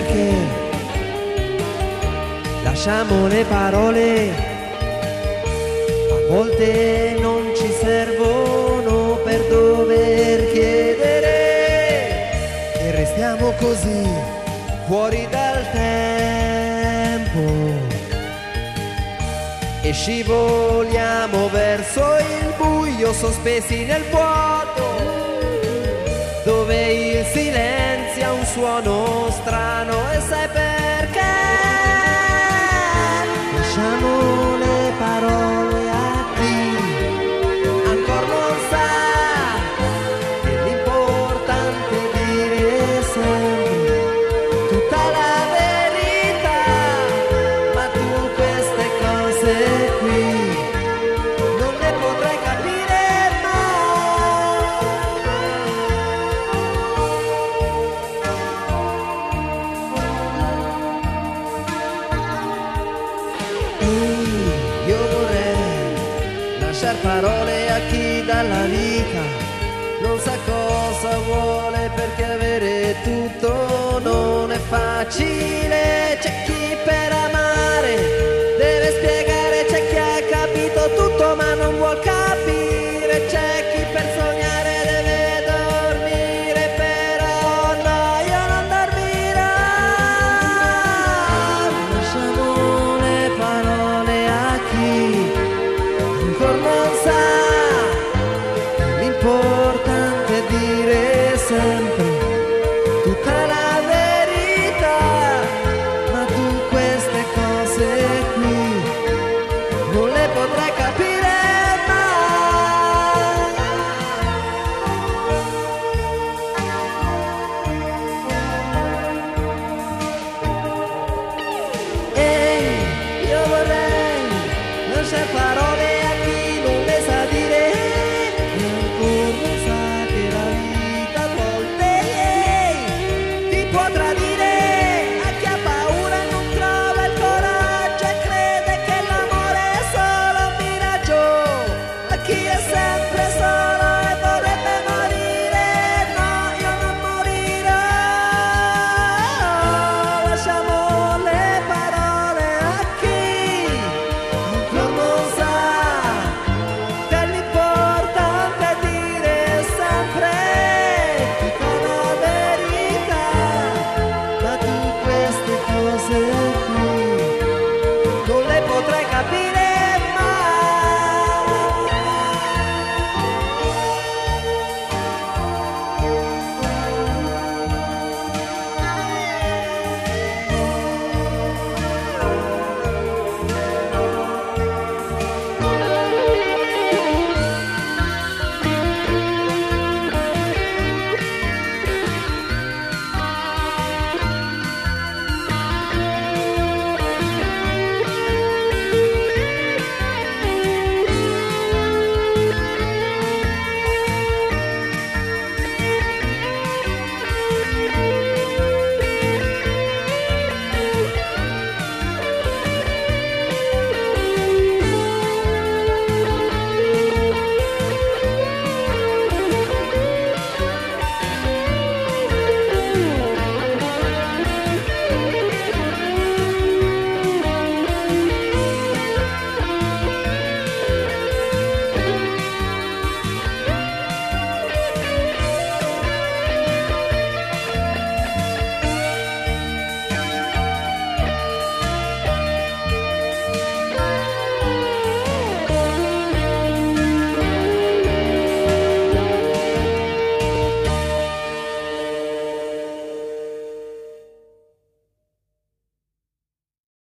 perché. Lasciamo le parole, a volte non ci servono per dover chiedere. E restiamo così fuori dal tempo. E scivoliamo verso il buio sospesi nel vuoto dove il silenzio suono strano e sai lasciar parole a chi dalla vita. Non sa cosa vuole perché avere tutto non è facile. C'è chi 24